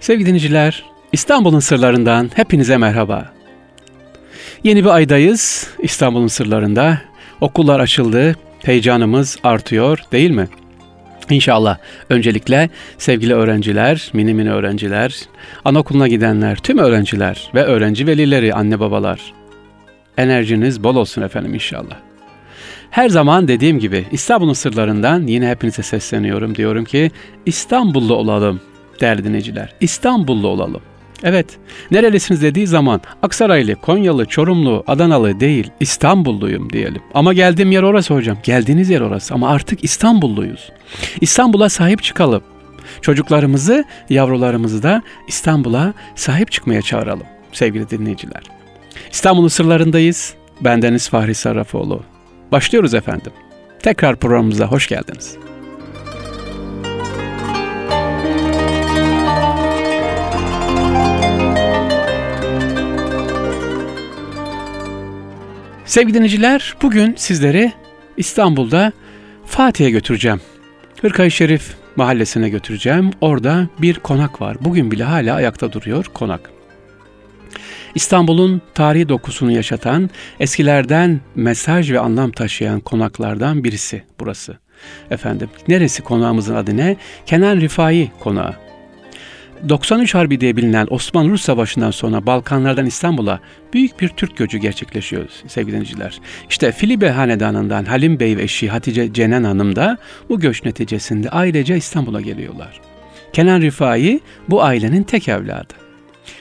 Sevgili dinleyiciler, İstanbul'un sırlarından hepinize merhaba. Yeni bir aydayız İstanbul'un sırlarında. Okullar açıldı, heyecanımız artıyor değil mi? İnşallah öncelikle sevgili öğrenciler, mini mini öğrenciler, anaokuluna gidenler, tüm öğrenciler ve öğrenci velileri, anne babalar. Enerjiniz bol olsun efendim inşallah. Her zaman dediğim gibi İstanbul'un sırlarından yine hepinize sesleniyorum. Diyorum ki İstanbullu olalım değerli dinleyiciler. İstanbullu olalım. Evet, nerelisiniz dediği zaman Aksaraylı, Konyalı, Çorumlu, Adanalı değil, İstanbulluyum diyelim. Ama geldiğim yer orası hocam. Geldiğiniz yer orası ama artık İstanbulluyuz. İstanbul'a sahip çıkalım. Çocuklarımızı, yavrularımızı da İstanbul'a sahip çıkmaya çağıralım sevgili dinleyiciler. İstanbul'un sırlarındayız. Bendeniz Fahri Sarrafoğlu. Başlıyoruz efendim. Tekrar programımıza hoş geldiniz. Sevgili dinleyiciler, bugün sizleri İstanbul'da Fatih'e götüreceğim. Hırkayı Şerif mahallesine götüreceğim. Orada bir konak var. Bugün bile hala ayakta duruyor konak. İstanbul'un tarihi dokusunu yaşatan, eskilerden mesaj ve anlam taşıyan konaklardan birisi burası. Efendim, neresi konağımızın adı ne? Kenan Rifai Konağı. 93 Harbi diye bilinen Osmanlı-Rus Savaşı'ndan sonra Balkanlardan İstanbul'a büyük bir Türk göçü gerçekleşiyor sevgili dinleyiciler. İşte Filibe Hanedanı'ndan Halim Bey ve eşi Hatice Cenen Hanım da bu göç neticesinde ailece İstanbul'a geliyorlar. Kenan Rifai bu ailenin tek evladı.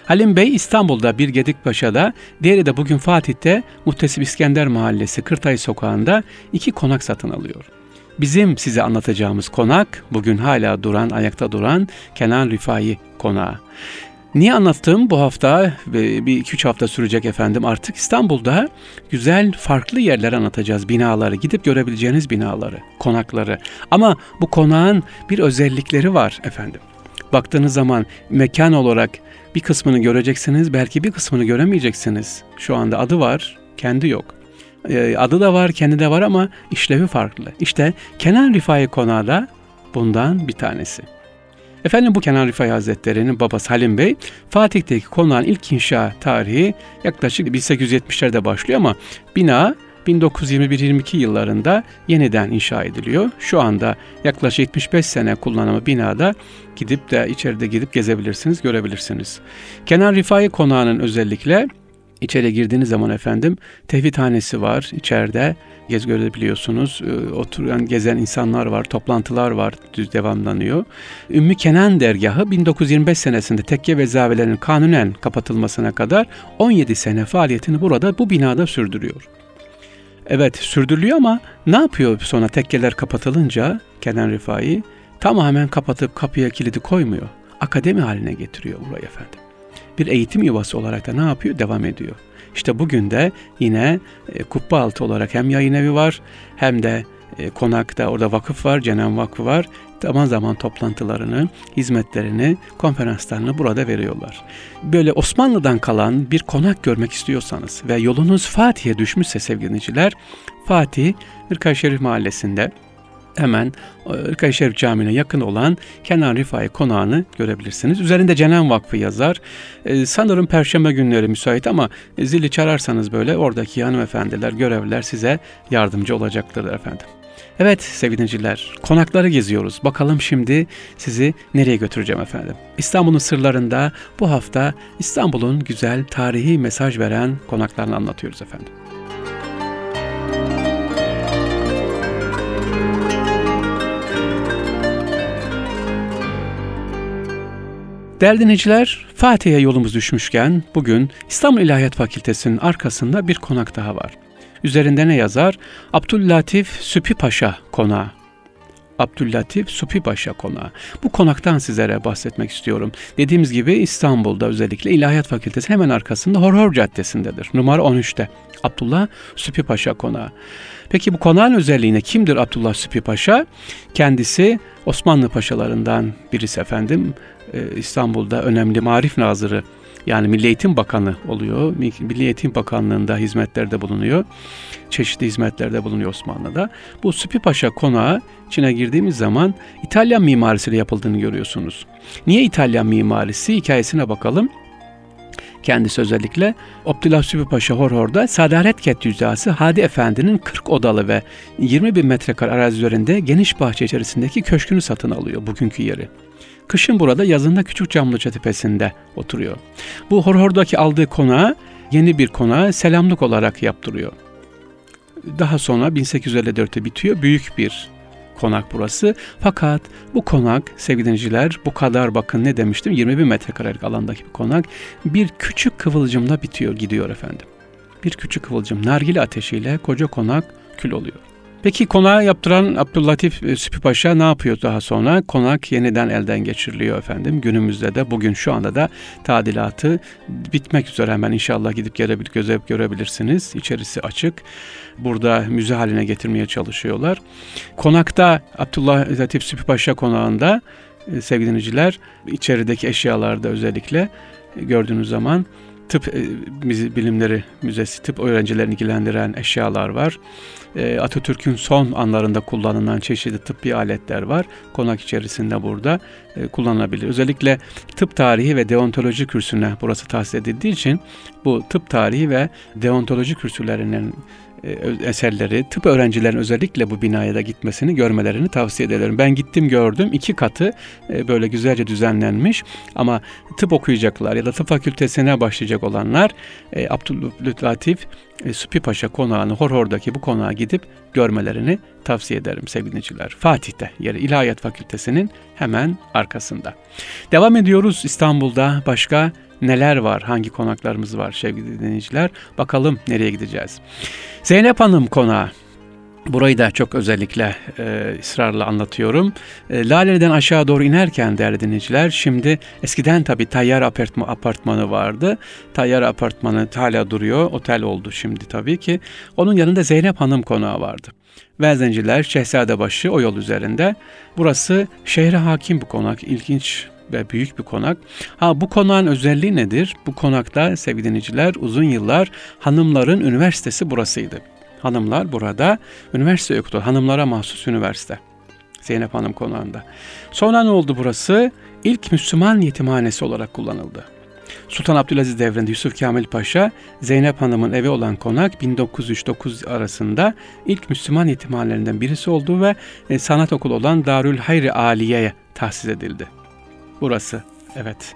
Halim Bey İstanbul'da bir Gedikpaşa'da, diğeri de bugün Fatih'te Muhtesip İskender Mahallesi Kırtay Sokağı'nda iki konak satın alıyor. Bizim size anlatacağımız konak bugün hala duran, ayakta duran Kenan Rifai konağı. Niye anlattım bu hafta? Bir iki üç hafta sürecek efendim. Artık İstanbul'da güzel farklı yerler anlatacağız. Binaları gidip görebileceğiniz binaları konakları. Ama bu konağın bir özellikleri var efendim. Baktığınız zaman mekan olarak bir kısmını göreceksiniz belki bir kısmını göremeyeceksiniz. Şu anda adı var kendi yok adı da var, kendi de var ama işlevi farklı. İşte Kenan Rifai Konağı da bundan bir tanesi. Efendim bu Kenan Rifai Hazretleri'nin babası Halim Bey, Fatih'teki konağın ilk inşa tarihi yaklaşık 1870'lerde başlıyor ama bina 1921-22 yıllarında yeniden inşa ediliyor. Şu anda yaklaşık 75 sene kullanımı binada gidip de içeride gidip gezebilirsiniz, görebilirsiniz. Kenan Rifai Konağı'nın özellikle İçeri girdiğiniz zaman efendim tevhidhanesi var içeride gez görebiliyorsunuz. Ee, oturan gezen insanlar var, toplantılar var, düz devamlanıyor. Ümmü Kenan dergahı 1925 senesinde tekke ve zavelerin kanunen kapatılmasına kadar 17 sene faaliyetini burada bu binada sürdürüyor. Evet sürdürülüyor ama ne yapıyor sonra tekkeler kapatılınca Kenan Rifai tamamen kapatıp kapıya kilidi koymuyor. Akademi haline getiriyor burayı efendim bir eğitim yuvası olarak da ne yapıyor? Devam ediyor. İşte bugün de yine e, kubbe altı olarak hem yayın evi var hem de e, konakta orada vakıf var, Cenan Vakfı var. Zaman zaman toplantılarını, hizmetlerini, konferanslarını burada veriyorlar. Böyle Osmanlı'dan kalan bir konak görmek istiyorsanız ve yolunuz Fatih'e düşmüşse sevgili dinleyiciler, Fatih, Irkay Mahallesi'nde hemen Irkay Şerif Camii'ne yakın olan Kenan Rifai konağını görebilirsiniz. Üzerinde Cenan Vakfı yazar. Ee, sanırım perşembe günleri müsait ama zili çararsanız böyle oradaki hanımefendiler, görevliler size yardımcı olacaktırdır efendim. Evet sevgili konakları geziyoruz. Bakalım şimdi sizi nereye götüreceğim efendim. İstanbul'un sırlarında bu hafta İstanbul'un güzel tarihi mesaj veren konaklarını anlatıyoruz efendim. Değerli dinleyiciler, Fatih'e yolumuz düşmüşken bugün İstanbul İlahiyat Fakültesi'nin arkasında bir konak daha var. Üzerinde ne yazar? Abdüllatif Süpi Paşa Konağı. Abdüllatif Süpi Paşa Konağı. Bu konaktan sizlere bahsetmek istiyorum. Dediğimiz gibi İstanbul'da özellikle İlahiyat Fakültesi hemen arkasında Horhor Caddesi'ndedir. Numara 13'te. Abdullah Süpi Paşa Konağı. Peki bu konağın özelliğine kimdir Abdullah Süpi Paşa? Kendisi Osmanlı paşalarından birisi efendim. e, İstanbul'da önemli marif nazırı yani Milli Eğitim Bakanı oluyor. Milli Eğitim Bakanlığı'nda hizmetlerde bulunuyor. Çeşitli hizmetlerde bulunuyor Osmanlı'da. Bu Süpi Paşa konağı içine girdiğimiz zaman İtalyan mimarisiyle yapıldığını görüyorsunuz. Niye İtalyan mimarisi? Hikayesine bakalım. Kendisi özellikle Abdullah Sübü Paşa Horhor'da Sadaret Kettüzası Hadi Efendi'nin 40 odalı ve 20 bin metrekare arazi üzerinde geniş bahçe içerisindeki köşkünü satın alıyor bugünkü yeri. Kışın burada yazında Küçük Camlıca Tepesi'nde oturuyor. Bu Horhor'daki aldığı konağı yeni bir konağı selamlık olarak yaptırıyor. Daha sonra 1854'te bitiyor. Büyük bir konak burası. Fakat bu konak sevgili dinleyiciler bu kadar bakın ne demiştim 20 bin metrekarelik alandaki bir konak bir küçük kıvılcımla bitiyor gidiyor efendim. Bir küçük kıvılcım nargile ateşiyle koca konak kül oluyor. Peki konağı yaptıran Abdüllatif e, Süpü Paşa ne yapıyor daha sonra? Konak yeniden elden geçiriliyor efendim. Günümüzde de bugün şu anda da tadilatı bitmek üzere hemen inşallah gidip gelebilir, göze görebilirsiniz. İçerisi açık. Burada müze haline getirmeye çalışıyorlar. Konakta Abdullah Latif Süpü Paşa konağında e, sevgili dinleyiciler içerideki eşyalarda özellikle gördüğünüz zaman tıp e, bilimleri müzesi, tıp öğrencilerini ilgilendiren eşyalar var. E, Atatürk'ün son anlarında kullanılan çeşitli tıbbi aletler var. Konak içerisinde burada e, kullanılabilir. Özellikle tıp tarihi ve deontoloji kürsüne burası tahsis edildiği için bu tıp tarihi ve deontoloji kürsülerinin eserleri, tıp öğrencilerin özellikle bu binaya da gitmesini, görmelerini tavsiye ederim. Ben gittim gördüm. iki katı e, böyle güzelce düzenlenmiş ama tıp okuyacaklar ya da tıp fakültesine başlayacak olanlar e, Abdülatif e, Süpi Paşa konağını, Horhor'daki bu konağa gidip görmelerini tavsiye ederim sevgili dinleyiciler. Fatih'te yeri İlahiyat Fakültesinin hemen arkasında. Devam ediyoruz İstanbul'da başka neler var, hangi konaklarımız var sevgili dinleyiciler. Bakalım nereye gideceğiz. Zeynep Hanım konağı. Burayı da çok özellikle e, ısrarla anlatıyorum. E, Lale'den aşağı doğru inerken değerli dinleyiciler, şimdi eskiden tabi Tayyar apartma, apartmanı vardı. Tayyar apartmanı hala duruyor, otel oldu şimdi tabii ki. Onun yanında Zeynep Hanım konağı vardı. Vezenciler, Şehzadebaşı o yol üzerinde. Burası şehre hakim bir konak, ilginç ve büyük bir konak. Ha bu konağın özelliği nedir? Bu konakta sevgili dinleyiciler uzun yıllar hanımların üniversitesi burasıydı. Hanımlar burada üniversite okudu. Hanımlara mahsus üniversite. Zeynep Hanım konağında. Sonra ne oldu burası? İlk Müslüman yetimhanesi olarak kullanıldı. Sultan Abdülaziz devrinde Yusuf Kamil Paşa, Zeynep Hanım'ın evi olan konak 1903-9 arasında ilk Müslüman yetimhanelerinden birisi oldu ve e, sanat okulu olan Darül Hayri Aliye'ye tahsis edildi. Burası, evet.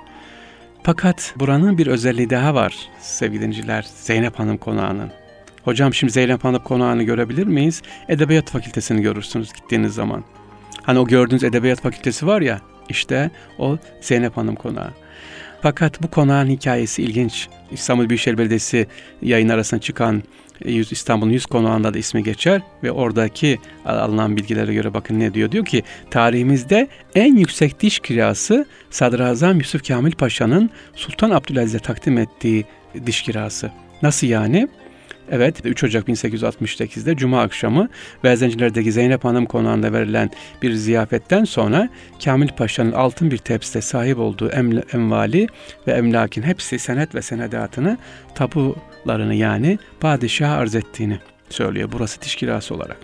Fakat buranın bir özelliği daha var sevgili dinleyiciler, Zeynep Hanım konağının. Hocam şimdi Zeynep Hanım konağını görebilir miyiz? Edebiyat Fakültesini görürsünüz gittiğiniz zaman. Hani o gördüğünüz Edebiyat Fakültesi var ya, işte o Zeynep Hanım konağı. Fakat bu konağın hikayesi ilginç. İstanbul Büyükşehir Belediyesi yayın arasında çıkan İstanbul'un 100 konağında da ismi geçer ve oradaki alınan bilgilere göre bakın ne diyor. Diyor ki tarihimizde en yüksek diş kirası Sadrazam Yusuf Kamil Paşa'nın Sultan Abdülaziz'e takdim ettiği diş kirası. Nasıl yani? Evet 3 Ocak 1868'de Cuma akşamı Bezenciler'deki Zeynep Hanım konağında verilen bir ziyafetten sonra Kamil Paşa'nın altın bir tepside sahip olduğu emvali ve emlakin hepsi senet ve senedatını tapularını yani padişaha arz ettiğini söylüyor. Burası diş kirası olarak.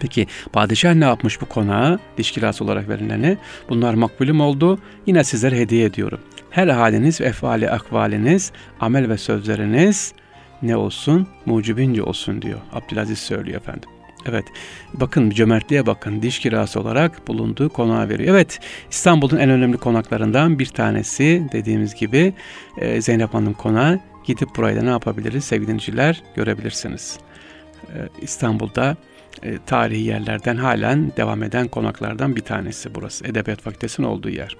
Peki padişah ne yapmış bu konağa diş kirası olarak verileni? Bunlar makbulüm oldu. Yine sizlere hediye ediyorum. Her haliniz ve efali akvaliniz, amel ve sözleriniz ne olsun? Mucibince olsun diyor. Abdülaziz söylüyor efendim. Evet bakın cömertliğe bakın diş kirası olarak bulunduğu konağa veriyor. Evet İstanbul'un en önemli konaklarından bir tanesi dediğimiz gibi e, Zeynep Hanım konağı. Gidip burayı da ne yapabiliriz sevgili dinleyiciler görebilirsiniz. E, İstanbul'da e, tarihi yerlerden halen devam eden konaklardan bir tanesi burası. Edebiyat Fakültesi'nin olduğu yer.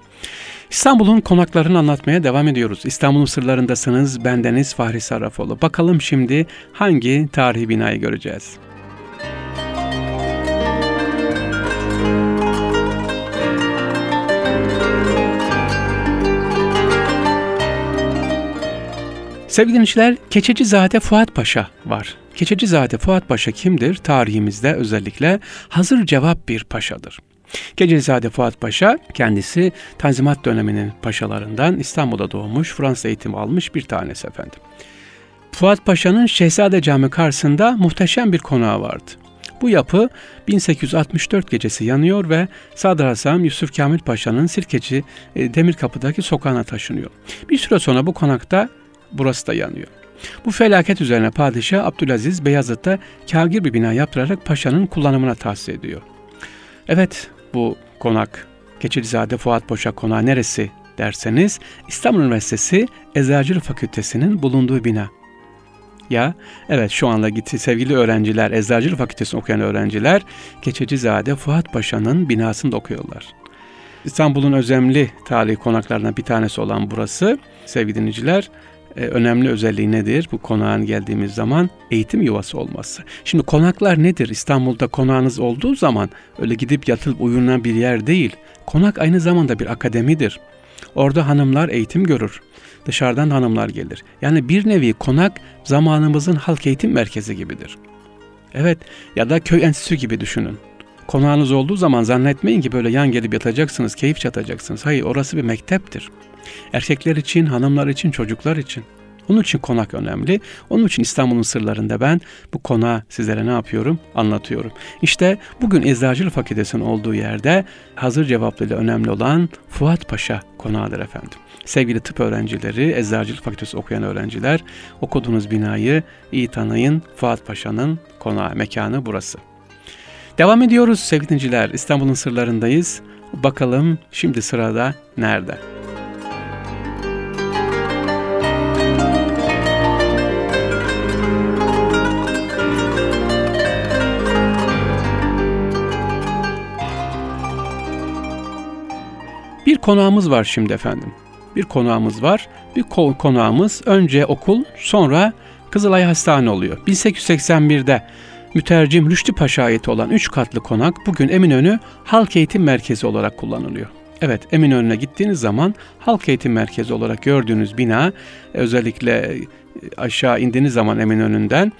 İstanbul'un konaklarını anlatmaya devam ediyoruz. İstanbul'un sırlarındasınız. Bendeniz Fahri Sarrafoğlu. Bakalım şimdi hangi tarihi binayı göreceğiz? Sevgili dinleyiciler, Keçecizade Fuat Paşa var. Keçecizade Fuat Paşa kimdir? Tarihimizde özellikle hazır cevap bir paşadır. Gecelizade Fuat Paşa kendisi Tanzimat döneminin paşalarından İstanbul'da doğmuş, Fransa eğitimi almış bir tanesi efendim. Fuat Paşa'nın Şehzade Cami karşısında muhteşem bir konağı vardı. Bu yapı 1864 gecesi yanıyor ve Sadrazam Yusuf Kamil Paşa'nın Sirkeci e, Demirkapı'daki sokağına taşınıyor. Bir süre sonra bu konakta burası da yanıyor. Bu felaket üzerine padişah Abdülaziz Beyazıt'ta kagir bir bina yaptırarak paşanın kullanımına tahsis ediyor. Evet bu konak Keçilizade Fuat Paşa konağı neresi derseniz İstanbul Üniversitesi Eczacılık Fakültesi'nin bulunduğu bina. Ya evet şu anda gitti sevgili öğrenciler, Eczacılık Fakültesi okuyan öğrenciler Keçecizade Fuat Paşa'nın binasında okuyorlar. İstanbul'un önemli tarihi konaklarından bir tanesi olan burası sevgili dinleyiciler e, önemli özelliği nedir? Bu konağın geldiğimiz zaman eğitim yuvası olması. Şimdi konaklar nedir? İstanbul'da konağınız olduğu zaman öyle gidip yatılıp uyunan bir yer değil. Konak aynı zamanda bir akademidir. Orada hanımlar eğitim görür. Dışarıdan hanımlar gelir. Yani bir nevi konak zamanımızın halk eğitim merkezi gibidir. Evet ya da köy enstitüsü gibi düşünün. Konağınız olduğu zaman zannetmeyin ki böyle yan gelip yatacaksınız, keyif çatacaksınız. Hayır orası bir mekteptir. Erkekler için, hanımlar için, çocuklar için. Onun için konak önemli. Onun için İstanbul'un sırlarında ben bu konağı sizlere ne yapıyorum? Anlatıyorum. İşte bugün Eczacılık Fakültesi'nin olduğu yerde hazır cevaplıyla önemli olan Fuat Paşa konağıdır efendim. Sevgili tıp öğrencileri, Eczacılık Fakültesi okuyan öğrenciler, okuduğunuz binayı iyi tanıyın. Fuat Paşa'nın konağı, mekanı burası. Devam ediyoruz sevgili dinleyiciler. İstanbul'un sırlarındayız. Bakalım şimdi sırada nerede? Konağımız var şimdi efendim. Bir konağımız var. Bir konağımız önce okul sonra Kızılay Hastane oluyor. 1881'de mütercim Rüştü Paşa ait olan 3 katlı konak bugün Eminönü Halk Eğitim Merkezi olarak kullanılıyor. Evet Eminönü'ne gittiğiniz zaman halk eğitim merkezi olarak gördüğünüz bina özellikle aşağı indiğiniz zaman Eminönü'nden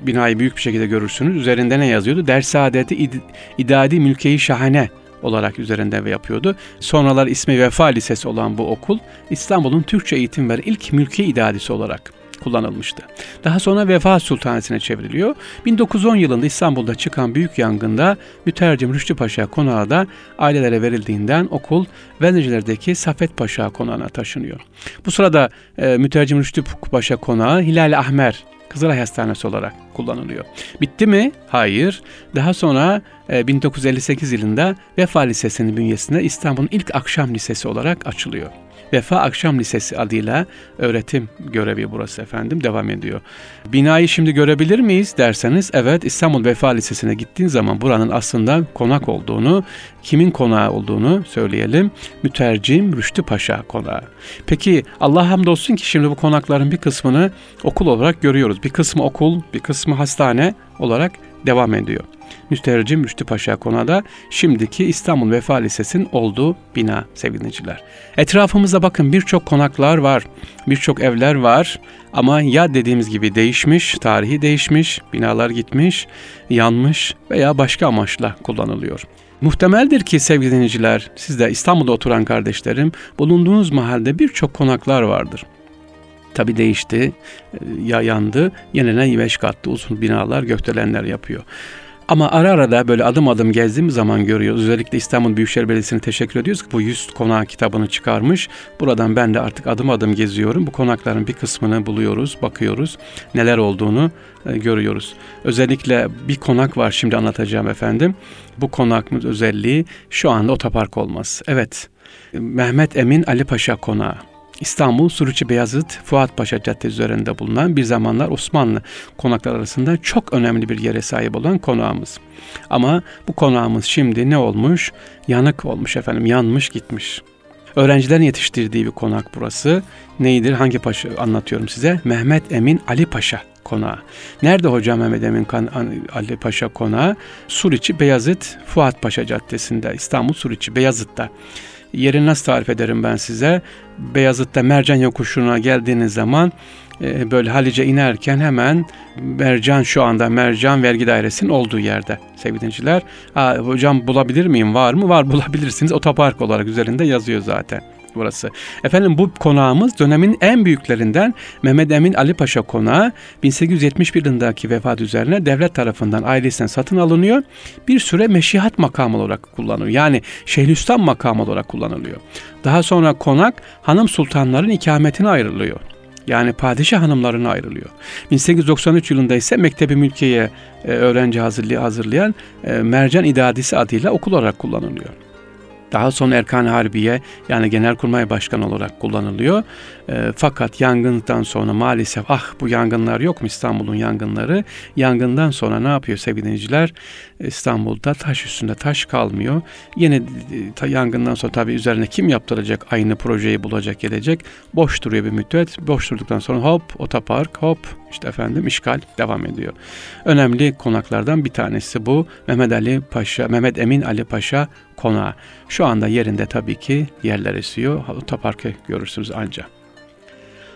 binayı büyük bir şekilde görürsünüz. Üzerinde ne yazıyordu? Dersadeti İd İdadi Mülkeyi Şahane olarak üzerinde yapıyordu. Sonralar ismi Vefa Lisesi olan bu okul İstanbul'un Türkçe eğitim veren ilk mülki idadisi olarak kullanılmıştı. Daha sonra Vefa Sultanesi'ne çevriliyor. 1910 yılında İstanbul'da çıkan büyük yangında mütercim Rüştü Paşa konağı da ailelere verildiğinden okul Veneciler'deki Safet Paşa konağına taşınıyor. Bu sırada e, mütercim Rüştü Paşa konağı Hilal Ahmer Kızılay Hastanesi olarak kullanılıyor. Bitti mi? Hayır. Daha sonra 1958 e, yılında Vefa Lisesi'nin bünyesinde İstanbul'un ilk akşam lisesi olarak açılıyor. Vefa Akşam Lisesi adıyla öğretim görevi burası efendim devam ediyor. Binayı şimdi görebilir miyiz derseniz evet İstanbul Vefa Lisesi'ne gittiğin zaman buranın aslında konak olduğunu, kimin konağı olduğunu söyleyelim. Mütercim Rüştü Paşa konağı. Peki Allah hamdolsun ki şimdi bu konakların bir kısmını okul olarak görüyoruz. Bir kısmı okul, bir kısmı hastane olarak devam ediyor. Müstercim Rüştü Paşa Kona'da şimdiki İstanbul Vefa Lisesi'nin olduğu bina sevgiliciler. Etrafımızda bakın birçok konaklar var, birçok evler var ama ya dediğimiz gibi değişmiş, tarihi değişmiş, binalar gitmiş, yanmış veya başka amaçla kullanılıyor. Muhtemeldir ki sevgili dinleyiciler, siz de İstanbul'da oturan kardeşlerim, bulunduğunuz mahallede birçok konaklar vardır. Tabi değişti, ya yandı, yeniden beş katlı uzun binalar, gökdelenler yapıyor. Ama ara ara da böyle adım adım gezdiğim zaman görüyoruz. Özellikle İstanbul Büyükşehir Belediyesi'ne teşekkür ediyoruz ki bu 100 konak kitabını çıkarmış. Buradan ben de artık adım adım geziyorum. Bu konakların bir kısmını buluyoruz, bakıyoruz. Neler olduğunu e, görüyoruz. Özellikle bir konak var şimdi anlatacağım efendim. Bu konakın özelliği şu anda otopark olması. Evet, Mehmet Emin Ali Paşa Konağı. İstanbul Suruçi Beyazıt Fuat Paşa Caddesi üzerinde bulunan bir zamanlar Osmanlı konaklar arasında çok önemli bir yere sahip olan konağımız. Ama bu konağımız şimdi ne olmuş? Yanık olmuş efendim, yanmış gitmiş. Öğrencilerin yetiştirdiği bir konak burası. Neydir? Hangi paşa anlatıyorum size? Mehmet Emin Ali Paşa konağı. Nerede hocam Mehmet Emin Ali Paşa konağı? Suriçi Beyazıt Fuat Paşa Caddesi'nde. İstanbul Suriçi Beyazıt'ta. Yerini nasıl tarif ederim ben size? Beyazıt'ta Mercan Yokuşu'na geldiğiniz zaman e, böyle Halice inerken hemen Mercan şu anda Mercan Vergi Dairesi'nin olduğu yerde sevgili dinleyiciler. hocam bulabilir miyim? Var mı? Var bulabilirsiniz. Otopark olarak üzerinde yazıyor zaten burası. Efendim bu konağımız dönemin en büyüklerinden Mehmet Emin Ali Paşa konağı 1871 yılındaki vefat üzerine devlet tarafından ailesinden satın alınıyor. Bir süre meşihat makamı olarak kullanılıyor. Yani Şeyhülislam makamı olarak kullanılıyor. Daha sonra konak hanım sultanların ikametine ayrılıyor. Yani padişah hanımlarına ayrılıyor. 1893 yılında ise Mektebi Mülkiye'ye e, öğrenci hazırlayan e, Mercan İdadisi adıyla okul olarak kullanılıyor. Daha sonra Erkan Harbiye yani Genelkurmay Başkanı olarak kullanılıyor. E, fakat yangından sonra maalesef ah bu yangınlar yok mu İstanbul'un yangınları? Yangından sonra ne yapıyor sevgili dinleyiciler? İstanbul'da taş üstünde taş kalmıyor. Yine ta, yangından sonra tabii üzerine kim yaptıracak aynı projeyi bulacak gelecek. Boş duruyor bir müddet. Boş durduktan sonra hop otopark hop işte efendim işgal devam ediyor. Önemli konaklardan bir tanesi bu. Mehmet Ali Paşa, Mehmet Emin Ali Paşa konağı. Şu anda yerinde tabii ki yerler esiyor. Otoparkı görürsünüz ancak.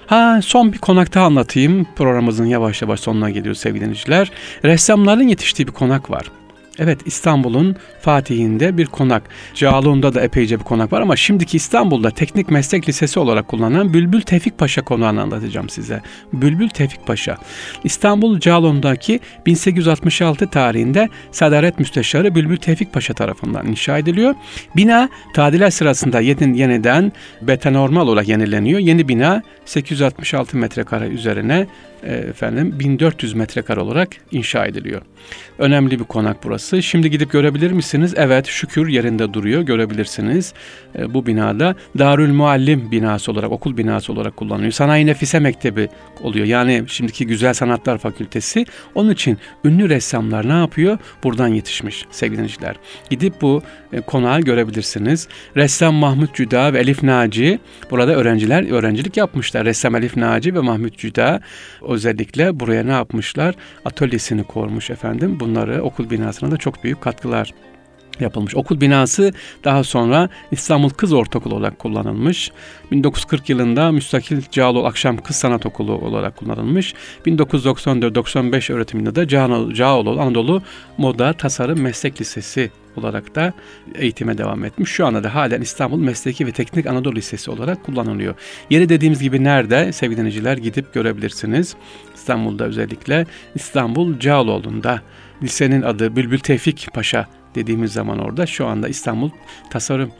Ha son bir konakta anlatayım. Programımızın yavaş yavaş sonuna geliyor sevgili dinleyiciler. Ressamların yetiştiği bir konak var. Evet İstanbul'un Fatih'inde bir konak. Cağaloğlu'nda da epeyce bir konak var ama şimdiki İstanbul'da Teknik Meslek Lisesi olarak kullanılan Bülbül Tevfik Paşa konağını anlatacağım size. Bülbül Tevfik Paşa. İstanbul Cağaloğlu'ndaki 1866 tarihinde Sadaret Müsteşarı Bülbül Tevfik Paşa tarafından inşa ediliyor. Bina tadilat sırasında yeniden betanormal olarak yenileniyor. Yeni bina 866 metrekare üzerine efendim 1400 metrekare olarak inşa ediliyor. Önemli bir konak burası. Şimdi gidip görebilir misiniz? Evet şükür yerinde duruyor görebilirsiniz. E, bu binada Darül Muallim binası olarak okul binası olarak kullanılıyor. Sanayi Nefise Mektebi oluyor. Yani şimdiki Güzel Sanatlar Fakültesi. Onun için ünlü ressamlar ne yapıyor? Buradan yetişmiş sevgili dinleyiciler. Gidip bu e, konağı görebilirsiniz. Ressam Mahmut Cüda ve Elif Naci burada öğrenciler öğrencilik yapmışlar. Ressam Elif Naci ve Mahmut Cüda özellikle buraya ne yapmışlar? Atölyesini kormuş efendim. Bunları okul binasına da çok büyük katkılar yapılmış. Okul binası daha sonra İstanbul Kız Ortaokulu olarak kullanılmış. 1940 yılında Müstakil Cağaloğlu Akşam Kız Sanat Okulu olarak kullanılmış. 1994-95 öğretiminde de Cağaloğlu Anadolu Moda Tasarım Meslek Lisesi olarak da eğitime devam etmiş. Şu anda da halen İstanbul Mesleki ve Teknik Anadolu Lisesi olarak kullanılıyor. Yeri dediğimiz gibi nerede sevgili dinleyiciler gidip görebilirsiniz. İstanbul'da özellikle İstanbul Cağaloğlu'nda lisenin adı Bülbül Tevfik Paşa dediğimiz zaman orada şu anda İstanbul Tasarım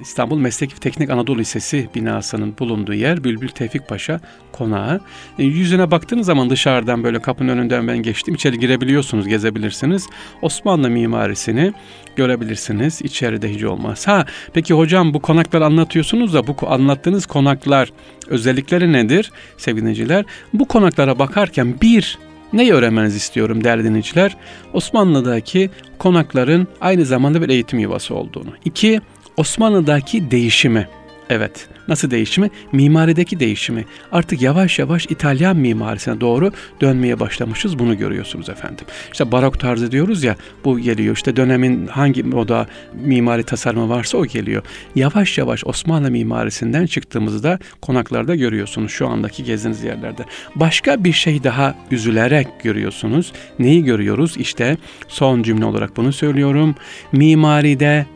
İstanbul Meslek Teknik Anadolu Lisesi binasının bulunduğu yer Bülbül Tevfik Paşa konağı. E, yüzüne baktığınız zaman dışarıdan böyle kapının önünden ben geçtim. İçeri girebiliyorsunuz, gezebilirsiniz. Osmanlı mimarisini görebilirsiniz. İçeride hiç olmaz. Ha peki hocam bu konaklar anlatıyorsunuz da bu anlattığınız konaklar özellikleri nedir sevgili dinleyiciler? Bu konaklara bakarken bir Neyi öğrenmenizi istiyorum değerli dinleyiciler? Osmanlı'daki konakların aynı zamanda bir eğitim yuvası olduğunu. İki, Osmanlı'daki değişimi. Evet, nasıl değişimi? Mimarideki değişimi. Artık yavaş yavaş İtalyan mimarisine doğru dönmeye başlamışız. Bunu görüyorsunuz efendim. İşte barok tarzı diyoruz ya bu geliyor. İşte dönemin hangi moda mimari tasarımı varsa o geliyor. Yavaş yavaş Osmanlı mimarisinden çıktığımızda konaklarda görüyorsunuz şu andaki gezdiğiniz yerlerde. Başka bir şey daha üzülerek görüyorsunuz. Neyi görüyoruz? İşte son cümle olarak bunu söylüyorum. Mimaride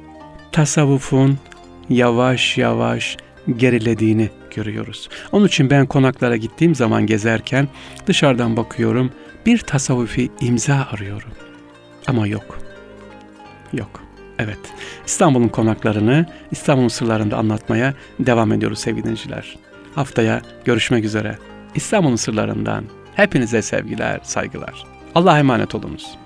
tasavvufun yavaş yavaş gerilediğini görüyoruz. Onun için ben konaklara gittiğim zaman gezerken dışarıdan bakıyorum bir tasavvufi imza arıyorum. Ama yok. Yok. Evet. İstanbul'un konaklarını İstanbul'un sırlarında anlatmaya devam ediyoruz sevgili dinleyiciler. Haftaya görüşmek üzere. İstanbul'un sırlarından hepinize sevgiler, saygılar. Allah'a emanet olunuz.